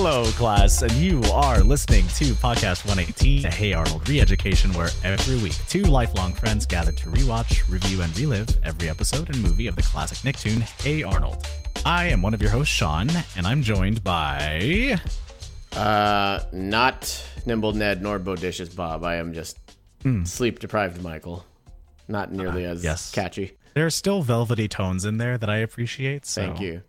Hello, class, and you are listening to Podcast 118, a Hey Arnold re-education, where every week two lifelong friends gather to rewatch, review, and relive every episode and movie of the classic Nicktoon Hey Arnold. I am one of your hosts, Sean, and I'm joined by Uh, not Nimble Ned nor Bodacious Bob. I am just sleep deprived Michael. Not nearly as yes. catchy. There are still velvety tones in there that I appreciate. So Thank you.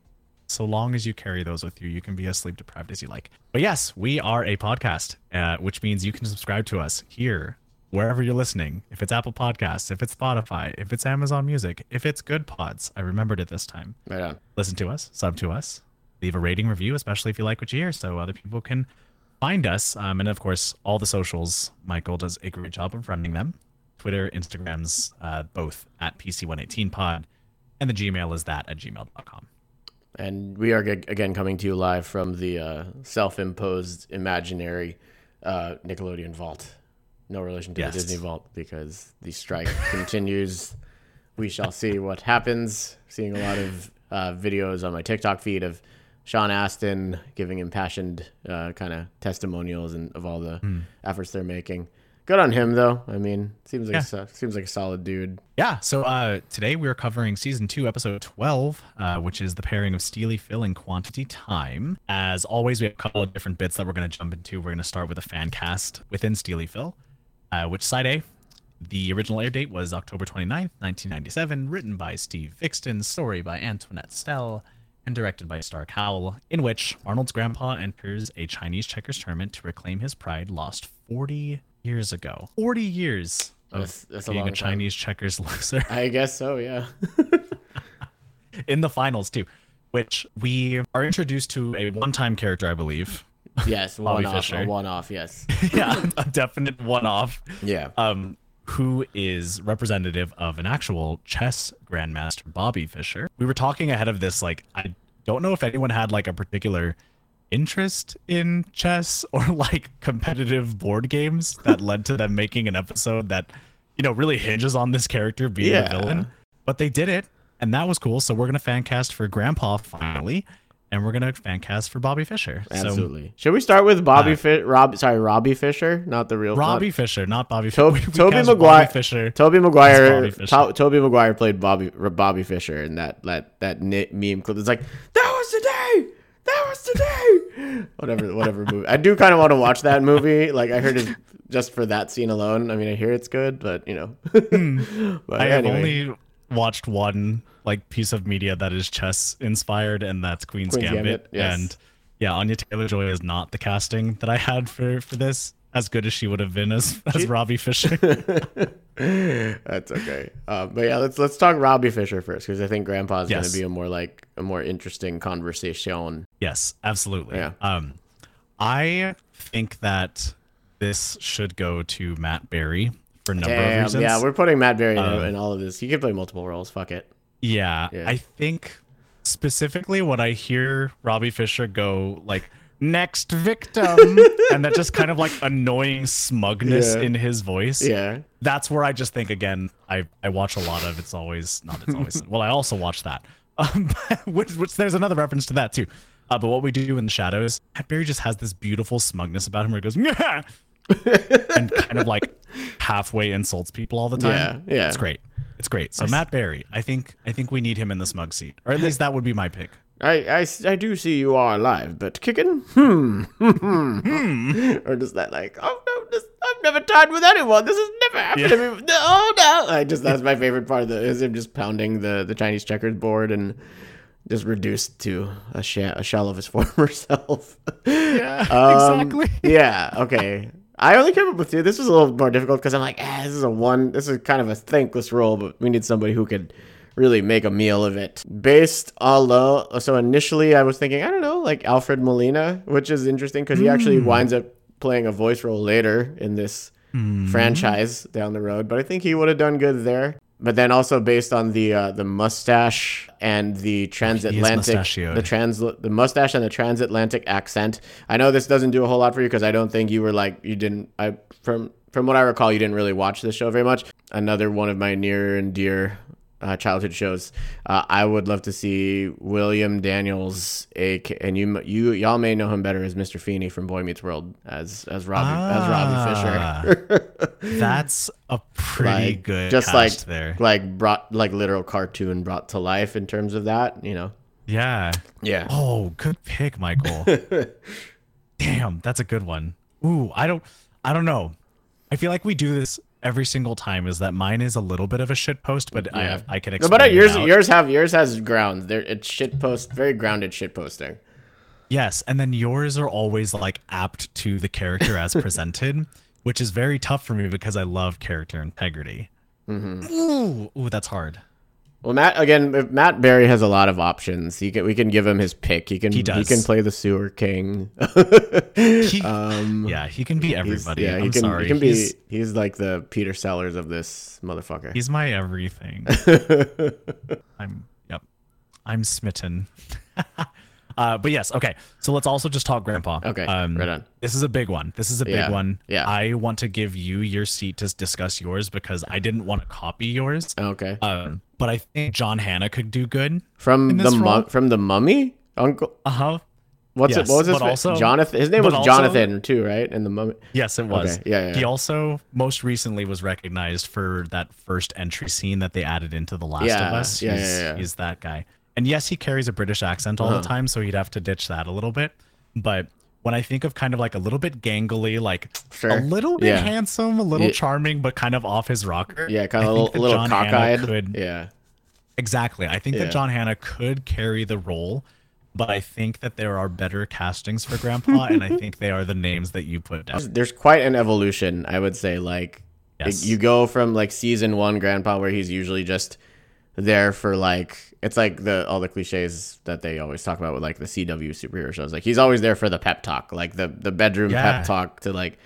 So long as you carry those with you, you can be as sleep deprived as you like. But yes, we are a podcast, uh, which means you can subscribe to us here, wherever you're listening. If it's Apple Podcasts, if it's Spotify, if it's Amazon Music, if it's Good Pods. I remembered it this time. Right on. Listen to us, sub to us, leave a rating review, especially if you like what you hear, so other people can find us. Um, and of course, all the socials. Michael does a great job of running them. Twitter, Instagrams, uh, both at PC118pod, and the Gmail is that at gmail.com. And we are g- again coming to you live from the uh, self-imposed imaginary uh, Nickelodeon vault. No relation to Yes. the Disney vault because the strike continues. We shall see what happens. Seeing a lot of uh, videos on my TikTok feed of Sean Astin giving impassioned uh, kind of testimonials and of all the Hmm. efforts they're making. Good on him though. I mean, seems like Yeah. a, seems like a solid dude. Yeah, so uh, today we're covering season two, episode 12, uh, which is the pairing of Steely Phil and Quantity Time. As always, we have a couple of different bits that we're going to jump into. We're going to start with a fan cast within Steely Phil, uh, which side A, the original air date was October 29th, 1997, written by Steve Viksten, story by Antoinette Stella, and directed by Stark Howell, in which Arnold's grandpa enters a Chinese checkers tournament to reclaim his pride lost 40 years ago. 40 years of That's- that's being a, long time. Chinese checkers loser I guess so. Yeah. in the finals too, which we are introduced to a one-time character, I believe. yes. Bobby One off. Fischer. A one off. Yes. yeah, a definite one-off. Yeah. Um, who is representative of an actual chess grandmaster, Bobby Fischer. We were talking ahead of this, like I don't know if anyone had like a particular interest in chess or like competitive board games that led to them making an episode that you know really hinges on this character being Yeah. a villain. But they did it, and that was cool. So we're gonna fan cast for Grandpa finally, and we're gonna fan cast for Bobby Fischer. So Absolutely. Should we start with Bobby Uh, Fi- Rob sorry, Robbie Fisher, not the real Robbie Fischer, not Bobby To- Fischer. Tobey Maguire Bobby Fischer. Tobey Maguire To- Tobey Maguire played Bobby Bobby Fischer in that that that meme clip. It's like that was the day. That was the day. whatever whatever movie. I do kind of want to watch that movie. Like I heard it just for that scene alone. I mean, I hear it's good, but you know. but Hmm. I have only watched one like piece of media that is chess inspired, and that's Queen's, Queen's Gambit. Gambit, yes. And yeah, Anya Taylor Joy is not the casting that I had for for this. As good as she would have been as as Robbie Fisher. That's okay. Uh, but yeah, let's let's talk Robbie Fisher first because I think Grandpa's Yes. going to be a more like a more interesting conversation. yes, absolutely. Yeah. Um, I think that this should go to Matt Berry for a number of reasons. yeah, we're putting Matt Berry in, Um, in all of this. He can play multiple roles. Fuck it. Yeah, Yeah. I think specifically when I hear Robbie Fisher go like next victim and that just kind of like annoying smugness Yeah. in his voice. Yeah. That's where I just think again, I I watch a lot of it's always not it's always well, I also watch that. Um which, which there's another reference to that too. Uh, but what we do in the shadows, Matt Berry just has this beautiful smugness about him where he goes, "Nyah!" and kind of like halfway insults people all the time. Yeah, yeah. It's great. It's great. So Matt Berry, I think I think we need him in the smug seat, or at least that would be my pick. I, I, I do see you are alive, but kicking? Hmm. hmm. or does that like, oh no, this, I've never tied with anyone. This has never happened to me. No, oh, no. I just, that's my favorite part of the, is him just pounding the, the Chinese checkers board and just reduced to a, sh- a shell of his former self. Yeah, Um, exactly. yeah. Okay. I only came up with two. This was a little more difficult because I'm like, ah, this is a one. This is kind of a thankless role, but we need somebody who could really make a meal of it. Based although, so initially I was thinking, I don't know, like Alfred Molina, which is interesting because he actually winds up playing a voice role later in this franchise down the road. But I think he would have done good there. But then also based on the uh, the mustache and the transatlantic the trans the mustache and the transatlantic accent. I know this doesn't do a whole lot for you because I don't think you were like you didn't I from from what I recall you didn't really watch this show very much. Another one of my near and dear uh, childhood shows. Uh, I would love to see William Daniels, a and you you y'all may know him better as Mr. Feeney from Boy Meets World as as Robbie as Robbie Fisher. That's a pretty like good just like there. like brought like literal cartoon brought to life in terms of that. You know. Yeah. Yeah. Oh, good pick, Michael. Damn, that's a good one. Ooh, I don't I don't know. I feel like we do this every single time is that mine is a little bit of a shit post, but I I can No, explain but uh, it yours out. yours have yours has grounds. There it's shit post very grounded shit posting. Yes, and then yours are always like apt to the character as presented, which is very tough for me because I love character integrity. Mm-hmm. Ooh, ooh, that's hard. Well, Matt again. If Matt Berry has a lot of options. He can we can give him his pick. He can he, does. can play the sewer king. He, um, yeah, he can be everybody. yeah, he I'm can sorry. he can be he's, he's like the Peter Sellers of this motherfucker. he's my everything. I'm yep. I'm smitten. uh, but yes, okay. So let's also just talk grandpa. Okay, Um, right on. This is a big one. This is a big Yeah, one. yeah. I want to give you your seat to discuss yours because I didn't want to copy yours. okay, Um, but I think John Hannah could do good. from the mu- from the mummy Uncle. Uh huh. What's Yes, it? What was his but also- Jonathan? His name was also- Jonathan too, right? In the mummy. Yes, it was. Okay, yeah, yeah. He also most recently was recognized for that first entry scene that they added into The Last Yeah, of Us. yeah, he's, yeah, yeah. he's that guy. And yes, he carries a British accent all Uh-huh. the time, so he'd have to ditch that a little bit. But when I think of kind of like a little bit gangly, like Sure. a little bit Yeah. handsome, a little Yeah. charming, but kind of off his rocker. Yeah, kind of a little, little John cockeyed. Could, Yeah. Exactly. I think Yeah. that John Hannah could carry the role, but I think that there are better castings for Grandpa, and I think they are the names that you put down. there's quite an evolution i would say like Yes. you go from like season one grandpa where he's usually just there for like it's like the all the cliches that they always talk about with like the cw superhero shows. Like he's always there for the pep talk like the the bedroom Yeah. pep talk to like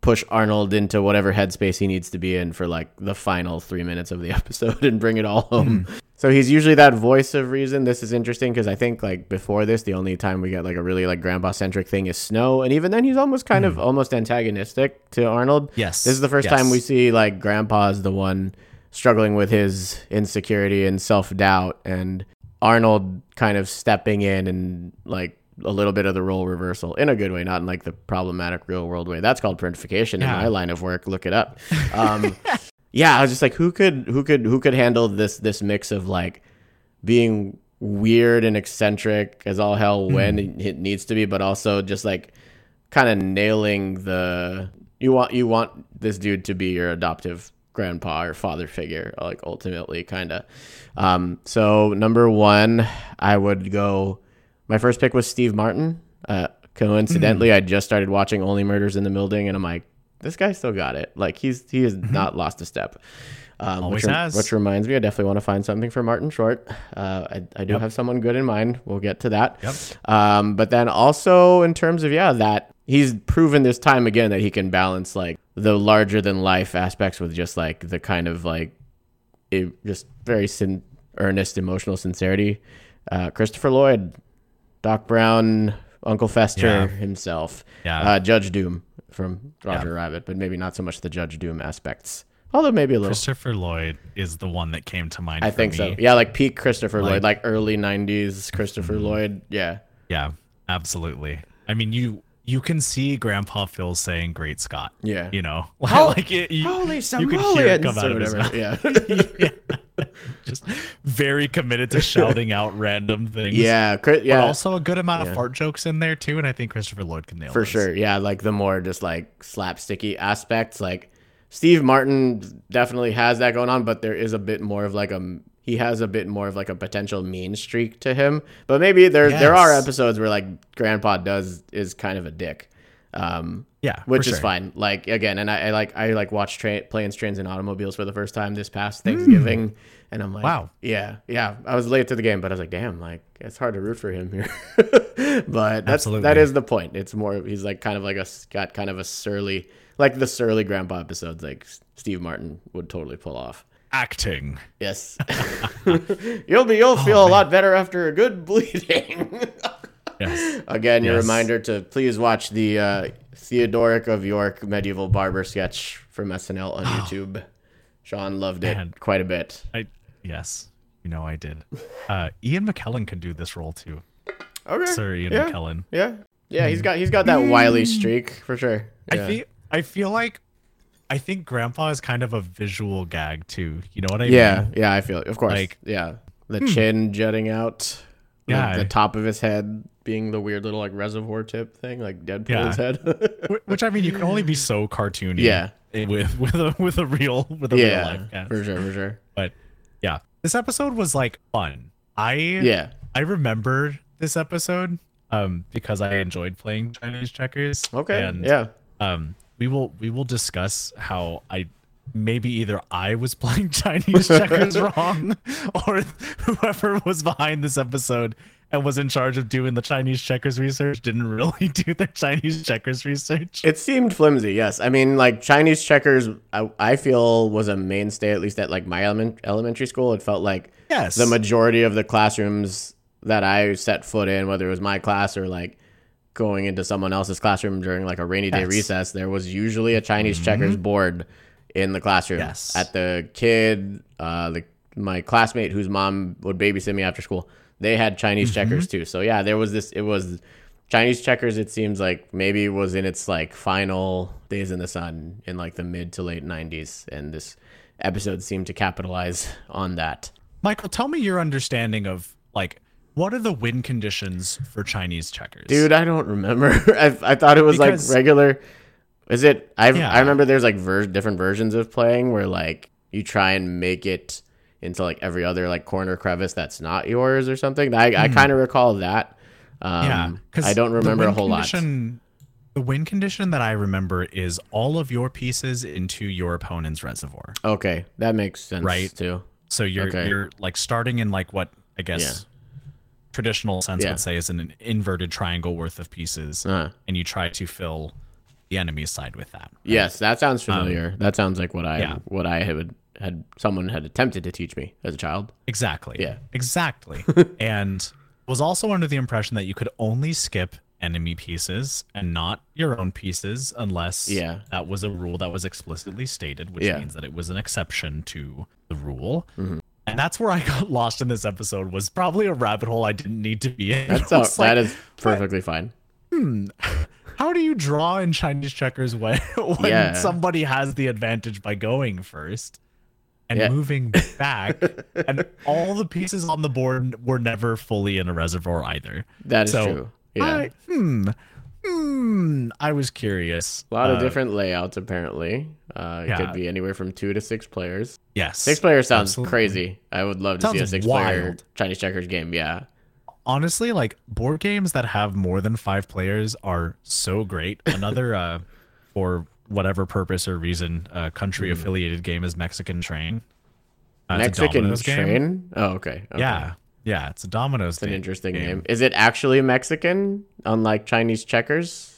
push arnold into whatever headspace he needs to be in for like the final three minutes of the episode and bring it all home. Hmm. So he's usually that voice of reason. This is interesting because i think like before this the only time we get like a really like grandpa centric thing is snow. And even then he's almost kind of hmm. almost antagonistic to arnold. Yes. this is the first Yes. time we see like grandpa is the one struggling with his insecurity and self-doubt and arnold kind of stepping in and like a little bit of the role reversal in a good way not in like the problematic real world way. That's called parentification Yeah. in my line of work. Look it up. Um yeah i was just like who could who could who could handle this this mix of like being weird and eccentric as all hell when it needs to be but also just like kind of nailing the you want you want this dude to be your adoptive grandpa or father figure like ultimately kind of um so number one i would go my first pick was steve martin uh coincidentally i just started watching only murders in the building and i'm like this guy still got it like he's he has not lost a step um, Always which, has. which reminds me, I definitely want to find something for Martin Short. Uh, I, I do Yep. have someone good in mind. We'll get to that. Yep. Um, but then also in terms of yeah, that he's proven this time again that he can balance like the larger than life aspects with just like the kind of like it, just very sin- earnest emotional sincerity. Uh, Christopher Lloyd, Doc Brown, Uncle Fester Yeah. himself, Yeah. uh, Judge Doom from Roger Rabbit, but maybe not so much the Judge Doom aspects. Although maybe a little. Christopher Lloyd is the one that came to mind. I think me. so. Yeah, like peak Christopher Like- Lloyd, like early '90s Christopher Lloyd. Yeah, Yeah, absolutely. I mean, you you can see Grandpa Phil saying "Great Scott." yeah. You know, Hol- like it, you, Holy you could hear it come out of his whatever. mouth. Yeah, Just very committed to shouting out random things. yeah, yeah, But also a good amount Yeah. of fart jokes in there too, and I think Christopher Lloyd can nail for those. sure. Yeah, like the more just like slapsticky aspects. Like Steve Martin definitely has that going on, but there is a bit more of like a he has a bit more of like a potential mean streak to him. But maybe there there are episodes where like Grandpa does is kind of a dick. Um, Yeah, which is sure. fine. Like again, and I, I like I like watched tra- planes, trains, and automobiles for the first time this past Thanksgiving, and I'm like, Hmm. Wow. yeah, yeah. I was late to the game, but I was like, damn, like it's hard to root for him here. but that's Absolutely. that is the point. It's more he's like kind of like a got kind of a surly like the surly grandpa episodes like Steve Martin would totally pull off. Acting. Yes, you'll be you'll feel a lot better after a good bleeding. Yes. Again, your Yes. reminder to please watch the uh, Theodoric of York medieval barber sketch from SNL on YouTube. Sean loved it Man. quite a bit. I Yes, you know I did. Uh, Ian McKellen can do this role too. Okay. Sir Ian yeah. McKellen. Yeah. Yeah, he's got he's got that wily streak for sure. I feel I feel like I think Grandpa is kind of a visual gag too. You know what I Yeah, mean? yeah, yeah, I feel it. of course. Like- hmm. yeah. The chin jutting out. the- Yeah. The, top of his head being the weird little like reservoir tip thing, like Deadpool's Yeah. head. Which I mean, you can only be so cartoony. Yeah. With with a with a real with a real life cast. For sure, for sure. But yeah, this episode was like fun. I Yeah. I remembered this episode um because I enjoyed playing Chinese checkers. Okay. And yeah. um we will we will discuss how I maybe either I was playing Chinese checkers wrong or whoever was behind this episode and was in charge of doing the Chinese checkers research didn't really do their Chinese checkers research. It seemed flimsy, yes. I mean, like Chinese checkers, I, I feel was a mainstay at least at like my element, elementary school. It felt like Yes. the majority of the classrooms that I set foot in, whether it was my class or like going into someone else's classroom during like a rainy day Yes. recess, there was usually a Chinese checkers board in the classroom. Yes. At the kid, uh, the my classmate whose mom would babysit me after school, they had Chinese checkers too. So yeah, there was this. It was Chinese checkers. It seems like maybe was in its like final days in the sun in like the mid to late '90s, and this episode seemed to capitalize on that. Michael, tell me your understanding of like what are the win conditions for Chinese checkers? Dude, I don't remember. I, I thought it was Because- like regular. Is it? I Yeah. I remember there's like ver- different versions of playing where like you try and make it into like every other like corner crevice that's not yours or something. I I kind of recall that. Um, Hmm. yeah, because I don't remember a whole lot. The win condition that I remember is all of your pieces into your opponent's reservoir. Okay, that makes sense Right. too. So you're Okay. you're like starting in like what I guess traditional sense Yeah. would say is an inverted triangle worth of pieces, Uh, and you try to fill the enemy's side with that. yes, that sounds familiar. that sounds like what I Um, yeah. what I had had someone had attempted to teach me as a child. Exactly. Yeah. Exactly. and was also under the impression that you could only skip enemy pieces and not your own pieces unless Yeah. that was a rule that was explicitly stated, which Yeah. Mm-hmm. means that it was an exception to the rule. And that's where I got lost in this episode was probably a rabbit hole I didn't need to be in. That's all, like, that is perfectly fine. how do you draw in Chinese checkers when, when Yeah. somebody has the advantage by going first and Yeah. moving back, and all the pieces on the board were never fully in a reservoir either? That is So, true. Yeah. I, hmm, hmm. I was curious. A lot of Uh, different layouts, apparently. Uh, it Yeah. could be anywhere from two to six players. Yes, Six players sounds Absolutely. crazy. I would love to see a six player. Chinese checkers game. Yeah. honestly like board games that have more than five players are so great another uh for whatever purpose or reason uh country affiliated game is mexican train Uh, Mexican train. Oh, okay. okay. yeah yeah it's a dominoes It's an interesting name. Is it actually Mexican, unlike Chinese checkers?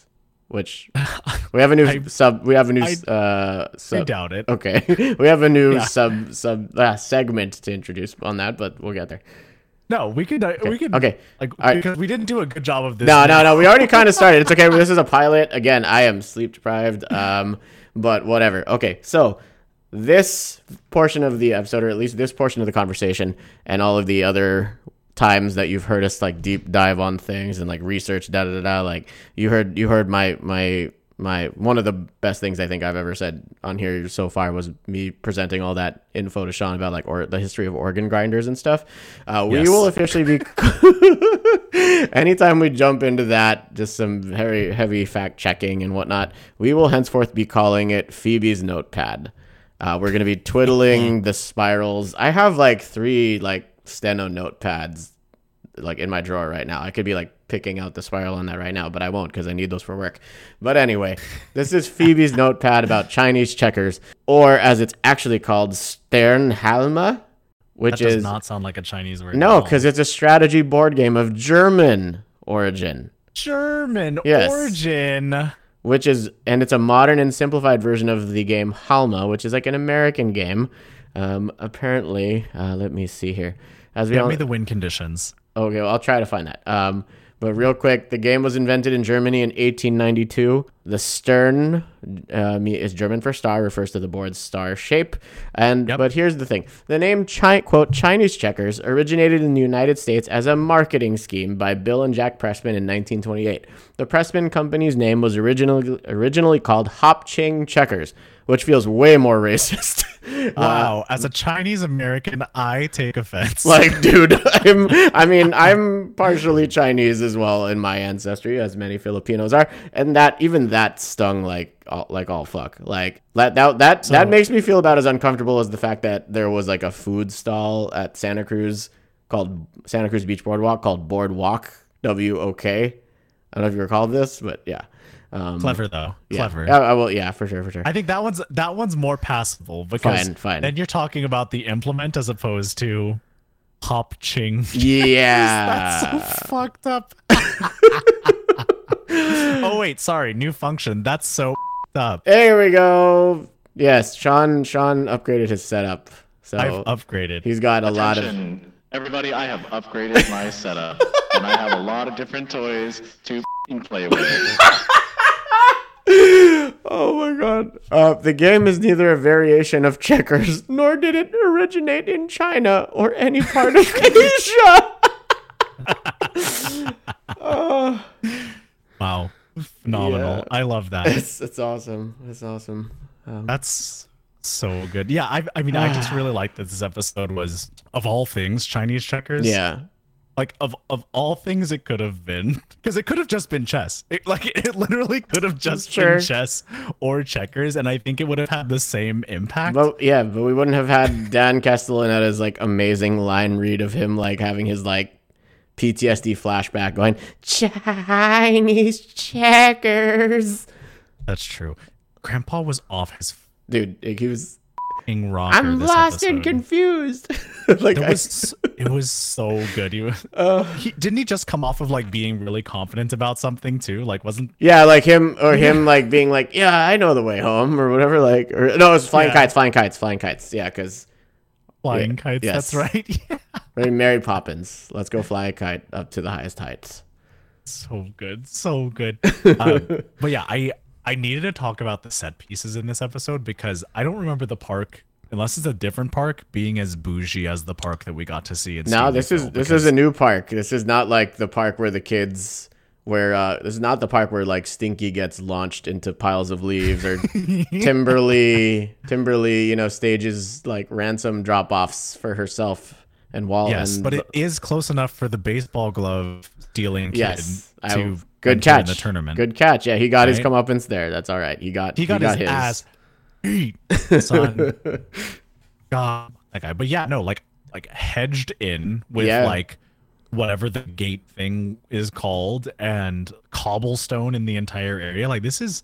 Which we have a new I- sub. We have a new I- uh, i doubt it Okay, we have a new Yeah. sub sub uh, segment to introduce on that, but we'll get there. no we could uh, we could Okay. like All right. because we didn't do a good job of this No, no, no. We already kind of started. It's okay. This is a pilot. Again, I am sleep deprived. Um, but whatever. Okay, so this portion of the episode, or at least this portion of the conversation, and all of the other times that you've heard us like deep dive on things and like research, da da da da. Like you heard, you heard my my my one of the best things I think I've ever said on here so far was me presenting all that info to Sean about like or the history of organ grinders and stuff. Uh, we Yes. will officially be anytime we jump into that, just some very heavy fact checking and whatnot, we will henceforth be calling it Phoebe's notepad. Uh, we're gonna be twiddling the spirals. I have like three like steno notepads like in my drawer right now. I could be like picking out the spiral on that right now, but I won't because I need those for work. But anyway, this is Phoebe's notepad about Chinese checkers, or as it's actually called, Sternhalma, which that does is not sound like a chinese word no, because it's a strategy board game of German origin, german Yes. origin which is, and it's a modern and simplified version of the game Halma, which is like an American game. Um, apparently, uh, let me see here. As we Give all, me the win conditions. okay, well, I'll try to find that. Um, But real quick, the game was invented in Germany in 1892. The Stern uh, is German for star, refers to the board's star shape. And Yep. but here's the thing: the name chi- quote Chinese checkers originated in the United States as a marketing scheme by Bill and Jack Pressman in 1928. The Pressman Company's name was originally originally called Hop Ching Checkers, which feels way more racist. Uh, wow. As a Chinese American, I take offense. like dude i'm i mean i'm partially chinese as well in my ancestry as many filipinos are and that even that stung like all, like all fuck like that that that, that makes me feel about as uncomfortable as the fact that there was like a food stall at santa cruz called santa cruz beach boardwalk called boardwalk w-o-k i don't know if you recall this but yeah um Clever though. yeah. Clever. Yeah, I will, yeah for sure for sure I think that one's that one's more passable because Fine, fine. then you're talking about the implement as opposed to hop ching. yeah That's so fucked up. oh wait, sorry, new function. That's so fucked up. There we go. Yes, Sean. Sean upgraded his setup, so I've upgraded. he's got a lot of. Everybody, I have upgraded my setup, and I have a lot of different toys to f***ing play with. Oh my god! Uh, the game is neither a variation of checkers, nor did it originate in China or any part of Asia. Wow, phenomenal. Yeah. I love that. It's it's awesome. It's awesome. Um, That's so good. Yeah, I, I mean, I just really like that this episode was of all things Chinese checkers. yeah, like of of all things it could have been because it could have just been chess it, like it literally could have just Sure. been chess or checkers and i think it would have had the same impact but yeah, but we wouldn't have had Dan Castellaneta's like amazing line read of him like having his like PTSD flashback going Chinese checkers. that's true grandpa was off his Dude, he was fucking rocker I'm this lost and confused. like it I- was it was so good he, was, Uh. he didn't he just come off of like being really confident about something too like wasn't yeah, like him or him like being like, yeah, I know the way home or whatever. Like, or no, it's flying Yeah. kites, flying kites, flying kites. Yeah, because flying Yeah, kites yes. that's right yeah. very Mary Poppins. Let's go fly a kite up to the highest heights. so good so good um, but yeah i i needed to talk about the set pieces in this episode because i don't remember the park unless it's a different park being as bougie as the park that we got to see No, this is this is a new park. This is not like the park where the kids where uh this is not the park where like Stinky gets launched into piles of leaves or Timberly Timberly, you know, stages like ransom drop offs for herself and Wall yes and but it is close enough for the baseball glove stealing kid yes. I- to good catch. in the tournament Good catch. Yeah, he got his Right? comeuppance there. That's all right. He got he got, his, ass beat, son. God, that guy. But yeah, no, like like hedged in with Yeah. like whatever the gate thing is called and cobblestone in the entire area. Like this is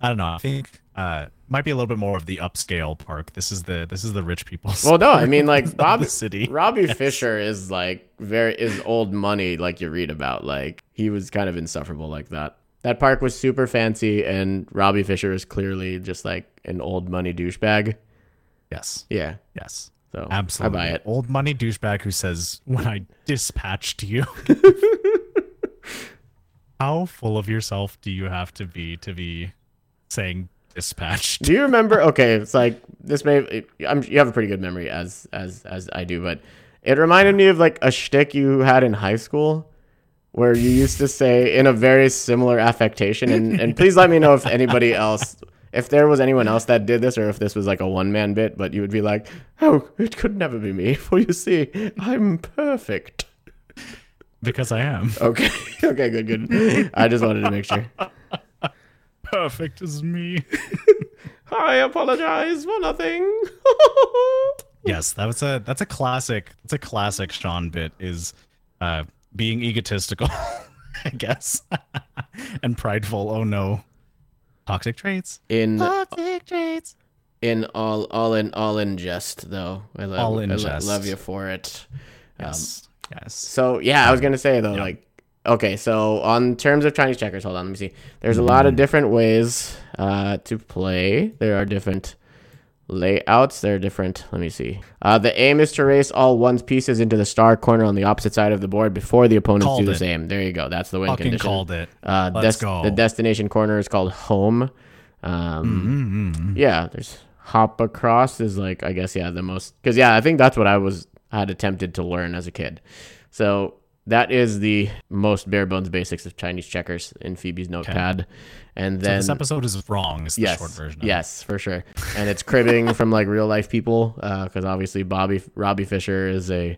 I don't know. I think uh might be a little bit more of the upscale park. This is the this is the rich people's Well, no, I mean like Bob city. Robbie Fisher is like very is old money like you read about. Like he was kind of insufferable like that. That park was super fancy and Robbie Fisher is clearly just like an old money douchebag. Yes. Yeah. Yes. So Absolutely. I buy it. Old money douchebag who says, When I dispatched you. How full of yourself do you have to be to be saying dispatched? Do you remember? Okay, it's like this may. I'm, you have a pretty good memory as as as I do, but it reminded me of like a shtick you had in high school, where you used to say in a very similar affectation. And and please let me know if anybody else, if there was anyone else that did this, or if this was like a one man bit. But you would be like, "Oh, it could never be me, for you see, I'm perfect." Because I am. Okay, okay, good, good. I just wanted to make sure. Perfect as me. I apologize for nothing. yes, that was a that's a classic that's a classic Sean bit is uh being egotistical, I guess. and prideful. Oh no. Toxic traits. in Toxic traits. in all all in all in jest though. I love All in I jest. love you for it. Yes. yes. So yeah, I was gonna say though, Yeah. like okay, so on terms of Chinese checkers, hold on, let me see. There's a lot of different ways uh, to play. There are different layouts. They're different. Let me see. Uh, the aim is to race all one's pieces into the star corner on the opposite side of the board before the opponents Called do the it. same. There you go. That's the win Fucking condition. called it. Uh, Let's des- go. The destination corner is called home. Um, Mm-hmm. Yeah, there's hop across is like I guess yeah the most because yeah I think that's what I was had attempted to learn as a kid. So that is the most bare bones basics of Chinese checkers in Phoebe's notepad, and So then this episode is wrong. Is the yes, short version. Of it. yes, for sure, and it's cribbing from like real life people because obviously Bobby Robbie Fisher is a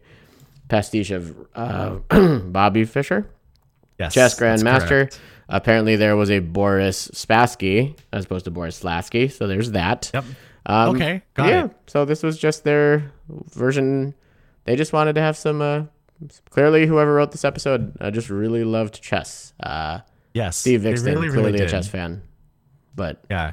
pastiche of uh, Bobby Fischer Yes. chess grandmaster. Apparently, there was a Boris Spassky as opposed to Boris Slasky. So there's that. Yep. Um, Okay, got yeah. it. So this was just their version. They just wanted to have some. Uh, clearly, whoever wrote this episode uh, just really loved chess. Uh, Yes. Steve Viksten, really, clearly really a chess fan. But Yeah.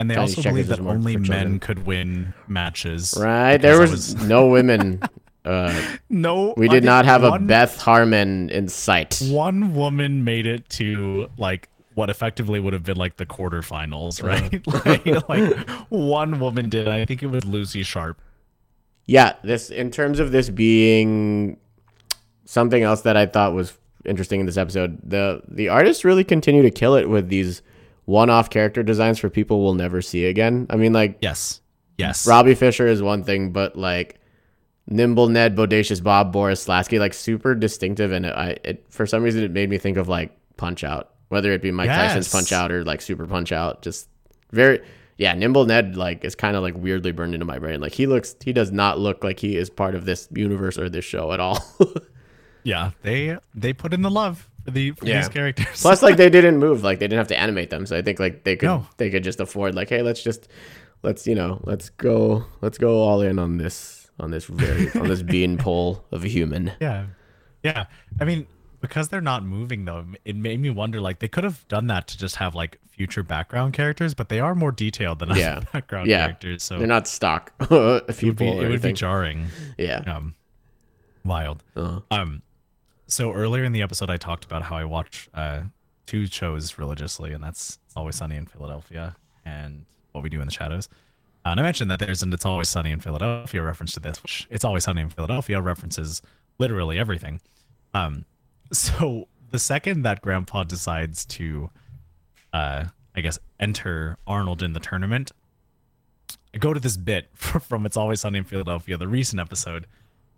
And they Chinese also believe that only men could win matches. right, there that was, no women. Uh, no. we I did not have a Beth Harmon in sight. One woman made it to like what effectively would have been like the quarterfinals, right? like, like one woman did. I think it was Lucy Sharp. Yeah, this in terms of this being something else that I thought was interesting in this episode, the the artists really continue to kill it with these one-off character designs for people we'll never see again. I mean, like Yes. Yes. Robbie Fisher is one thing, but like Nimble Ned, Bodacious Bob, Boris Lasky, like super distinctive, and I it for some reason it made me think of like Punch Out, whether it be Mike Tyson's Punch Out or like Super Punch Out, just very yeah. Nimble Ned like is kind of like weirdly burned into my brain. Like he looks, he does not look like he is part of this universe or this show at all. Yeah. They they put in the love for the for Yeah. these characters. Plus, like they didn't move, like they didn't have to animate them, so I think like they could No. they could just afford like, hey, let's just let's you know let's go let's go all in on this on this very on this bean pole of a human. Yeah. Yeah. I mean, because they're not moving though, it made me wonder like they could have done that to just have like future background characters, but they are more detailed than Yeah. other background Yeah. characters. So They're not stock it would be, it would be jarring. yeah. Um wild. Uh-huh. Um so earlier in the episode I talked about how I watch uh two shows religiously and that's Always Sunny in Philadelphia and What We Do in the Shadows. Uh, and I mentioned that there's an It's Always Sunny in Philadelphia reference to this, which It's Always Sunny in Philadelphia references literally everything. Um, so the second that Grandpa decides to, uh, I guess, enter Arnold in the tournament, I go to this bit from It's Always Sunny in Philadelphia, the recent episode,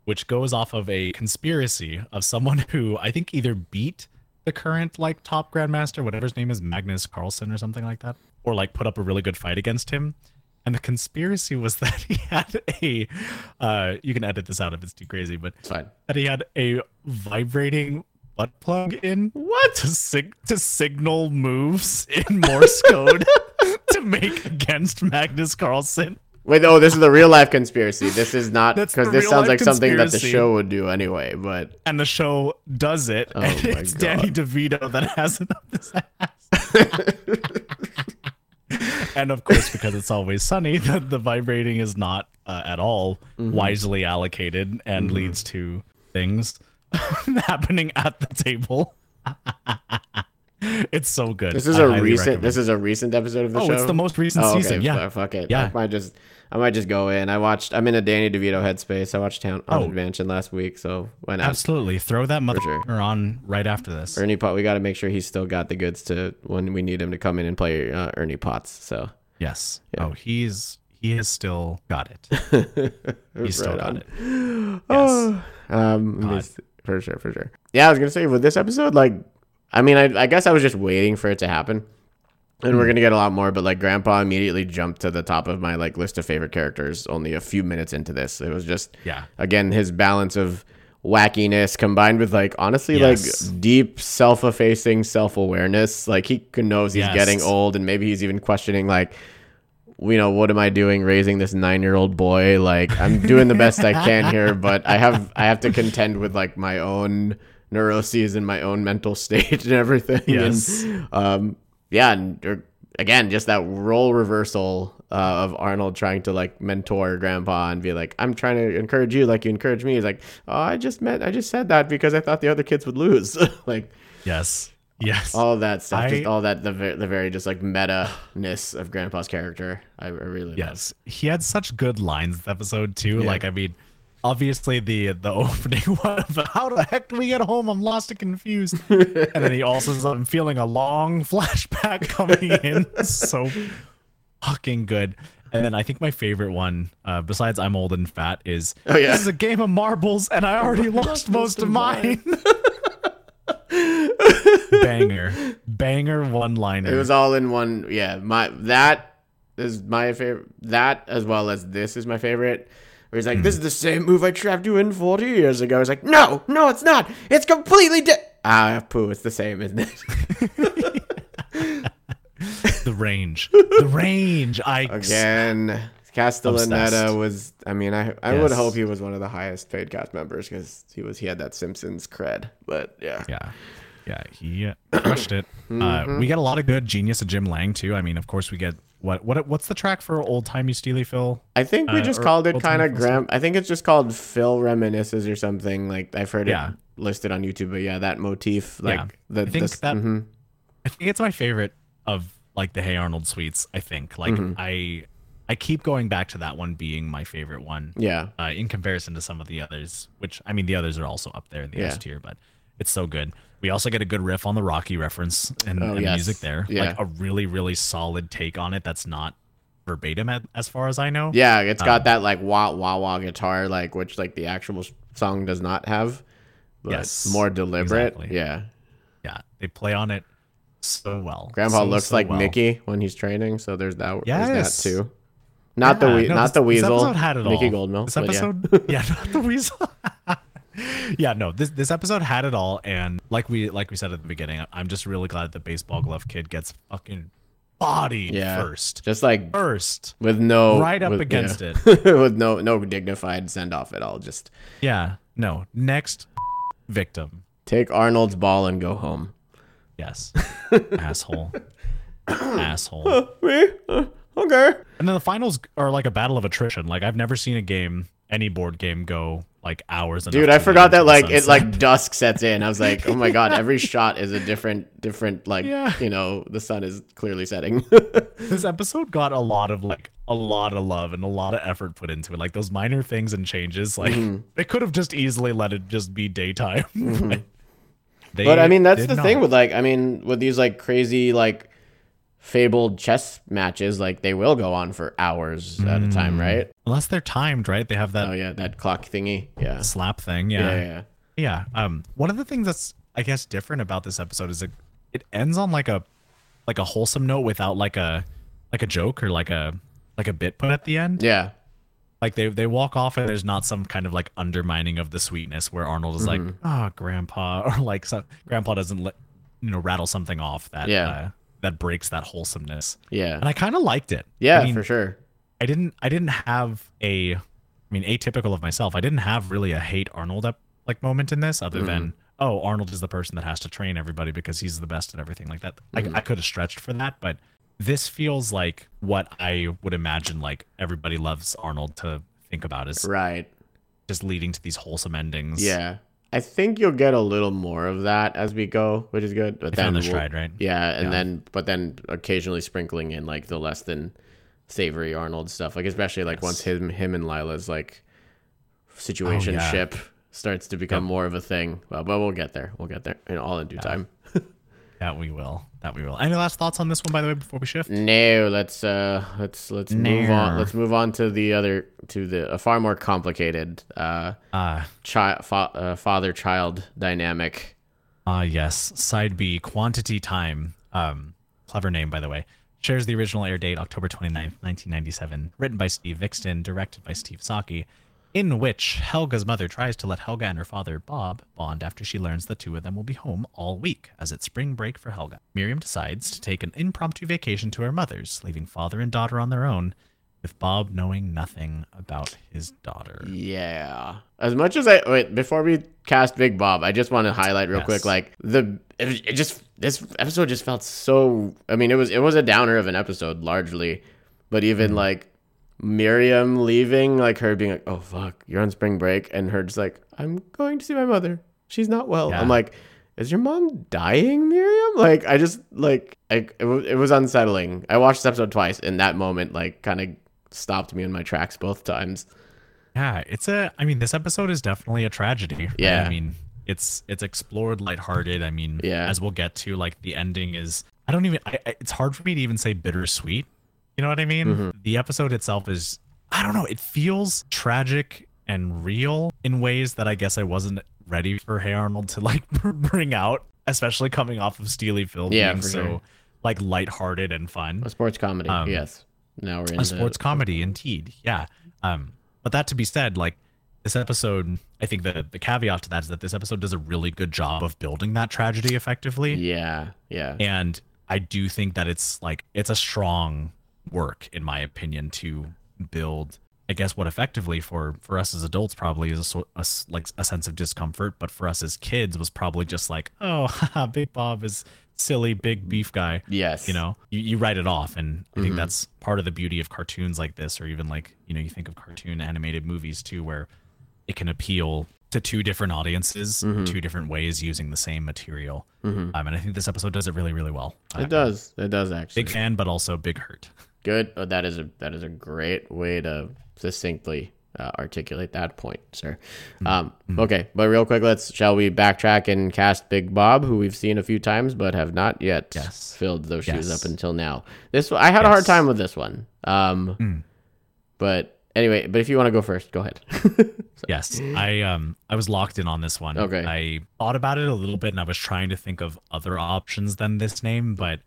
which goes off of a conspiracy of someone who I think either beat the current like top grandmaster, whatever his name is, Magnus Carlsen or something like that, or like put up a really good fight against him. And the conspiracy was that he had a, uh, you can edit this out if it's too crazy, but It's fine. that he had a vibrating butt plug in What? to sig- to signal moves in Morse code to make against Magnus Carlsen. Wait, oh, this is the real life conspiracy. This is not because this sounds like something that the show would do anyway. But And the show does it. Oh and my it's God. Danny DeVito that has it up his ass. and of course, because it's always sunny, the, the vibrating is not uh, at all Mm-hmm. wisely allocated and leads to things happening at the table. it's so good. this is I a recent. recommend This is a recent episode of the Oh, show. it's the most recent Oh, okay. season. Yeah. fuck it. Yeah. I might just. I might just go in. I watched. I'm in a Danny DeVito headspace. I watched Town Oh. Haunted Mansion last week, so why not? Absolutely. Throw that mother sure. on right after this. Ernie Pot. We got to make sure he's still got the goods to when we need him to come in and play uh, Ernie Potts. So Yes. Yeah. Oh, he's he has still got it. He's still Right got on. it. Yes. Um, this- for sure, for sure. Yeah, I was gonna say with this episode, like, I mean, I, I guess I was just waiting for it to happen, and we're gonna get a lot more. But like, Grandpa immediately jumped to the top of my like list of favorite characters. Only a few minutes into this, it was just Yeah. again his balance of wackiness combined with like honestly Yes. like deep self-effacing self-awareness like he knows he's Yes. getting old and maybe he's even questioning like you know what am i doing raising this nine-year-old boy like i'm doing the best i can here but i have i have to contend with like my own neuroses and my own mental state and everything Yes. and, um yeah and er, again just that role reversal uh, of arnold trying to like mentor grandpa and be like i'm trying to encourage you like you encourage me he's like oh i just meant i just said that because i thought the other kids would lose like Yes. Yes. all that stuff, just all that the the very just like meta ness of Grandpa's character. I, I really love. Yes, he had such good lines this episode too. Yeah. Like, I mean, obviously the the opening one of how the heck do we get home? I'm lost and confused. and then he also says, I'm feeling a long flashback coming in. so fucking good. And then I think my favorite one, uh, besides I'm old and fat, is Oh, yeah. this is a game of marbles and I already lost most of mine. banger, banger one liner. It was all in one. Yeah, my that is my favorite. That as well as this is my favorite. Where he's like, "This is the same move I trapped you in 40 years ago." He's like, "No, no, it's not. It's completely di- Ah, poo. It's the same, isn't it? the range, the range. I Again, Castellaneta was. I mean, I I would hope he was one of the highest paid cast members because he was. He had that Simpsons cred. But yeah, Yeah. Yeah, he crushed it. Mm-hmm. Uh, we get a lot of good genius of Jim Lang too. I mean, of course, we get what what what's the track for old timey Steely Phil? I think we Uh, just or called it kind of Graham. I think it's just called Phil reminisces or something. Like I've heard Yeah. it listed on YouTube. But yeah, that motif, like Yeah. the I think the- that- mhm. I think it's my favorite of like the Hey Arnold suites. I think like Mm-hmm. I I keep going back to that one being my favorite one. yeah, Uh, in comparison to some of the others, which I mean the others are also up there in the Yeah. S tier, but it's so good. We also get a good riff on the Rocky reference and, Oh, and yes. music there. Yeah. Like a really really solid take on it. That's not verbatim at, as far as I know. yeah. It's got Um, that like wah wah wah guitar, like which like the actual song does not have. But Yes, more deliberate. exactly. Yeah, Yeah, they play on it so well. Grandpa So, looks so like well. Mickey when he's training. So there's that. Yes. There's that too. Not the we, no, not this- the this weasel. episode had it Mickey all. Goldmill. This but yeah. episode, yeah. not the weasel. yeah, no. This this episode had it all, and like we like we said at the beginning, I'm just really glad the baseball glove kid gets fucking bodied Yeah. first, Just like first, with no right up with- against yeah. it. with no no dignified send off at all. Just Yeah, no. Next victim. take Arnold's ball and go home. Yes, asshole, asshole. Me? Uh, okay. And then the finals are like a battle of attrition. Like I've never seen a game, any board game, go like hours. And dude, I forgot that like it like dusk sets in. I was like, oh my god, every shot is a different different like Yeah. you know the sun is clearly setting. this episode got a lot of like a lot of love and a lot of effort put into it. Like those minor things and changes, like Mm-hmm. they could have just easily let it just be daytime. but they but I mean, that's the not. thing with like I mean with these like crazy like fabled chess matches, like they will go on for hours at a Mm. time, right? unless they're timed, right? They have that Oh yeah, that clock thingy. Yeah. slap thing. Yeah, Yeah. yeah. yeah. Um, one of the things that's I guess different about this episode is it it ends on like a like a wholesome note without like a like a joke or like a like a bit put at the end. Yeah. like they they walk off and there's not some kind of like undermining of the sweetness where Arnold is like, Mm-hmm. "Ah, grandpa," or like so, grandpa doesn't let you know rattle something off that Yeah. uh, that breaks that wholesomeness. Yeah. And I kind of liked it. Yeah, I mean, for sure. I didn't I didn't have a I mean atypical of myself. I didn't have really a hate Arnold up like moment in this other than Mm-hmm. oh Arnold is the person that has to train everybody because he's the best at everything like that. Mm-hmm. I, I could have stretched for that, but this feels like what I would imagine like everybody loves Arnold to think about is Right. just leading to these wholesome endings. Yeah. I think you'll get a little more of that as we go, which is good. But They then their we'll- stride, right? Yeah, and Yeah. then but then occasionally sprinkling in like the less than savory Arnold stuff, like especially like once him him and Lila's like situation Oh, yeah. ship starts to become more of a thing. Well, but we'll get there. We'll get there, and all in due time. That we will. That we will. Any last thoughts on this one by the way before we shift? No, let's uh let's let's move on. Let's move on to the other to the a far more complicated uh Ah, child fa- uh, father child dynamic. Ah, yes. Side B, Quantity Time. Um, clever name, by the way. Shares the original air date, October 29th, 1997. Written by Steve Viksten, directed by Steve Socki. In which Helga's mother tries to let Helga and her father, Bob, bond after she learns the two of them will be home all week, as it's spring break for Helga. Miriam decides to take an impromptu vacation to her mother's, leaving father and daughter on their own, with Bob knowing nothing about his daughter. Yeah. As much as I wait before we cast Big Bob, I just want to highlight real Yes. quick, like the it, it just this episode just felt so. I mean, it was it was a downer of an episode largely, but even Mm-hmm. like Miriam leaving, like her being like, "Oh fuck, you're on spring break," and her just like, "I'm going to see my mother. She's not well." Yeah. I'm like, is your mom dying, Miriam? Like, I just like, I, it, was, it was unsettling. I watched this episode twice, and that moment like kind of stopped me in my tracks both times. Yeah, it's a. I mean, this episode is definitely a tragedy. right? Yeah. I mean, it's it's explored lighthearted. I mean, Yeah. as we'll get to, like the ending is. I don't even. I- it's hard for me to even say bittersweet. You know what I mean? Mm-hmm. The episode itself is. I don't know. It feels tragic and real in ways that I guess I wasn't ready for Hey Arnold to like bring out, especially coming off of Steely Phil Yeah, being so sure. like lighthearted and fun A sports comedy, Um, yes. Now we're in a sports comedy indeed yeah um but that to be said like this episode i think the the caveat to that is that this episode does a really good job of building that tragedy effectively Yeah, yeah, and i do think that it's like it's a strong work in my opinion to build i guess what effectively for for us as adults probably is a, a like a sense of discomfort but for us as kids was probably just like oh haha, big bob is silly big beef guy. Yes. you know you, you write it off and i think mm-hmm. that's part of the beauty of cartoons like this or even like you know you think of cartoon animated movies too where it can appeal to two different audiences mm-hmm. two different ways using the same material. Mm-hmm. Um, and i think this episode does it really really well. It does. It does actually. big fan but also big hurt Good. Oh, that is a that is a great way to succinctly uh, articulate that point, sir. Mm-hmm. Um, okay, but real quick, let's shall we backtrack and cast Big Bob, who we've seen a few times but have not yet Yes. filled those shoes up until now. This I had a hard time with this one. Um, Mm. but anyway, but if you want to go first, go ahead. yes i um i was locked in on this one Okay. i thought about it a little bit and i was trying to think of other options than this name but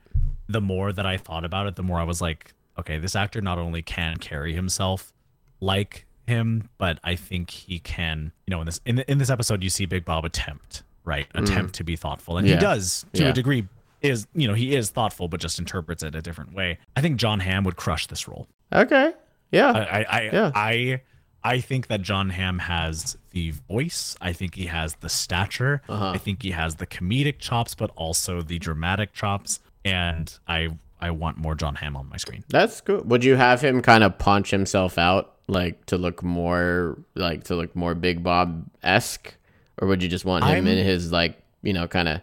the more that i thought about it the more i was like okay this actor not only can carry himself like him but i think he can you know in this in, in this episode you see big bob attempt right attempt to be thoughtful and Mm. Yeah. he does to Yeah. a degree is you know he is thoughtful but just interprets it a different way i think john hamm would crush this role okay. Yeah. I I I, Yeah. I I think that John Hamm has the voice. I think he has the stature. Uh-huh. I think he has the comedic chops, but also the dramatic chops. And I I want more John Hamm on my screen. That's cool. Would you have him kind of punch himself out, like to look more, like to look more Big Bob esque, or would you just want him I'm- in his like, you know, kind of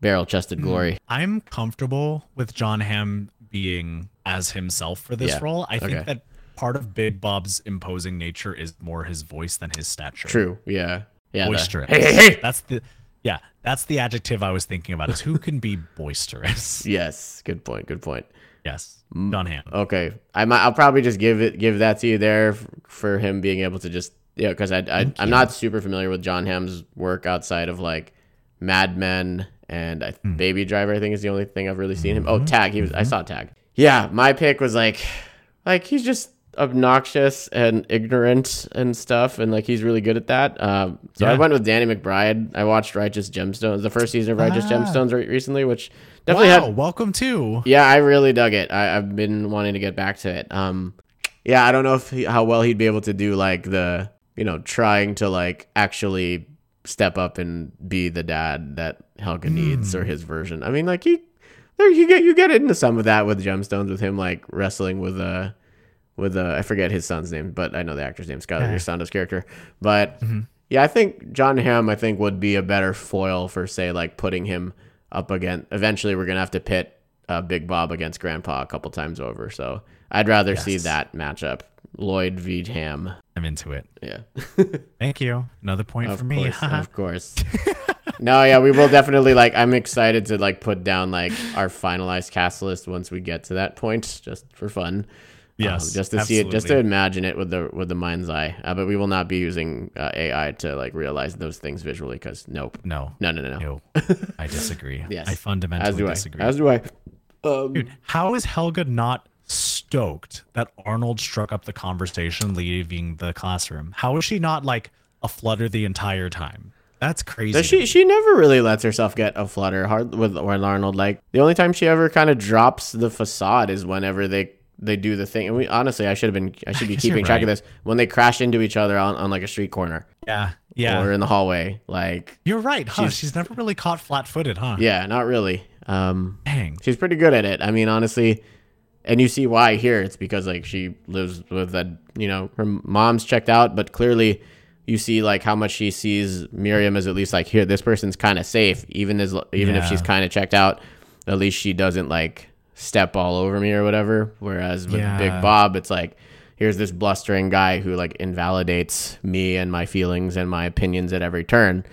barrel chested hmm. glory? I'm comfortable with John Hamm being as himself for this Yeah. role. I think that part of Big Bob's imposing nature is more his voice than his stature. True. Yeah. Yeah. the- hey, hey, hey. That's the yeah, that's the adjective I was thinking about is who can be boisterous. Yes. Good point. Good point. Yes. John Hamm. Okay. I might. I'll probably just give it give that to you there for him being able to just yeah because I, I I'm not super familiar with John Hamm's work outside of like Mad Men and I, Hmm. Baby Driver. I think is the only thing I've really seen him. Mm-hmm. Oh, Tag. He was. I saw Tag. Yeah, my pick was like, like he's just obnoxious and ignorant and stuff, and like he's really good at that. Um, so I went with Danny McBride. I watched Righteous Gemstones, the first season of Righteous Ah. Gemstones re- recently, which definitely wow, had welcome to. yeah, I really dug it. I, I've been wanting to get back to it. Um, yeah, I don't know if he, how well he'd be able to do like the you know trying to like actually step up and be the dad that Helga needs or his version. I mean, like he there you get you get into some of that with Gemstones with him like wrestling with uh with uh I forget his son's name, but I know the actor's name, Skylar Sando's character. But yeah, I think John Hamm I think would be a better foil for say like putting him up against. Eventually, we're gonna have to pit uh, Big Bob against Grandpa a couple times over. So I'd rather see Yes. that matchup. Lloyd v. Hamm. I'm into it. Yeah, Thank you. Another point of for me. course, of course. no, yeah, we will definitely like. I'm excited to like put down like our finalized cast list once we get to that point, just for fun. Yes, Um, just to see it, just to imagine it with the with the mind's eye. Uh, but we will not be using uh, AI to like realize those things visually, because nope, no, no, no, no, no. I disagree. Yes. I fundamentally As do I. disagree. As do I. Um, Dude, how is Helga not stoked that Arnold struck up the conversation leaving the classroom? How is she not like a flutter the entire time? That's crazy. She she never really lets herself get a flutter hard with with Arnold. Like the only time she ever kind of drops the facade is whenever they they do the thing. And we honestly, I should have been I should be keeping track of this when they crash into each other on, on like a street corner yeah, yeah. or in the hallway. Like You're right, huh? She's, never really caught flat-footed, huh? yeah, not really. Um, Dang. she's pretty good at it. I mean, honestly, and you see why here. It's because like she lives with that. You know, her mom's checked out, but clearly, you see like how much she sees Miriam as at least like here this person's kind of safe even as even if she's kind of checked out at least she doesn't like step all over me or whatever whereas with Yeah. Big Bob it's like here's this blustering guy who like invalidates me and my feelings and my opinions at every turn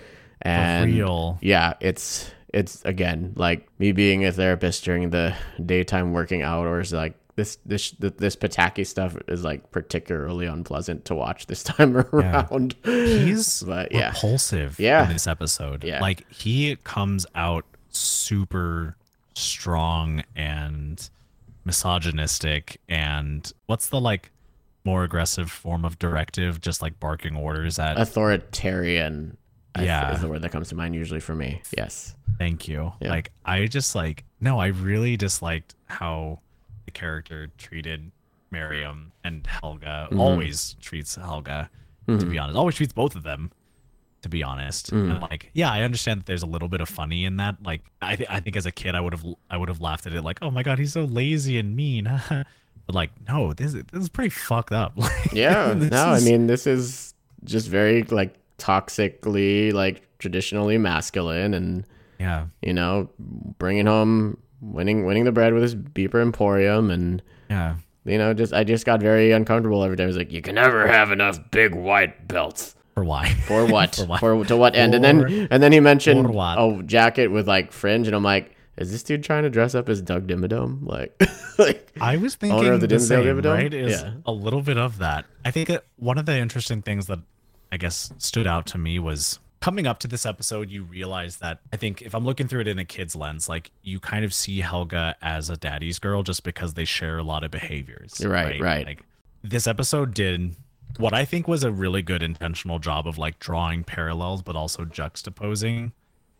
and real. yeah it's it's again like me being a therapist during the daytime working hours like this this this Pataki stuff is like particularly unpleasant to watch this time around. He's But, yeah. repulsive Yeah. in this episode. Yeah. Like he comes out super strong and misogynistic and what's the like more aggressive form of directive just like barking orders at authoritarian. Yeah. is the word that comes to mind usually for me. Yes. Thank you. Yeah. Like I just like no, I really disliked how the character treated Miriam and Helga. Mm-hmm. Always treats Helga, to be honest. Always treats both of them, to be honest. Mm. And like, yeah, I understand that there's a little bit of funny in that. Like, I th- I think as a kid, I would have I would have laughed at it like, oh my god, he's so lazy and mean. but like, no, this is, this is pretty fucked up. Like, Yeah. no, I mean this is just very like toxically like traditionally masculine and yeah, you know bringing home winning winning the bread with his beeper emporium and yeah. you know just I just got very uncomfortable every time. It was like you can never have enough big white belts. For why? For what? For what? For to what end? And then and then he mentioned a jacket with like fringe, and I'm like, is this dude trying to dress up as Doug Dimmadome? Like, like I was thinking Owner of the, the Dimmsdale same, Dividend? right? Is Yeah. a little bit of that. I think that one of the interesting things that I guess stood out to me was coming up to this episode. You realize that I think if I'm looking through it in a kid's lens, like you kind of see Helga as a daddy's girl just because they share a lot of behaviors. Right, right. Like this episode did what I think was a really good intentional job of like drawing parallels, but also juxtaposing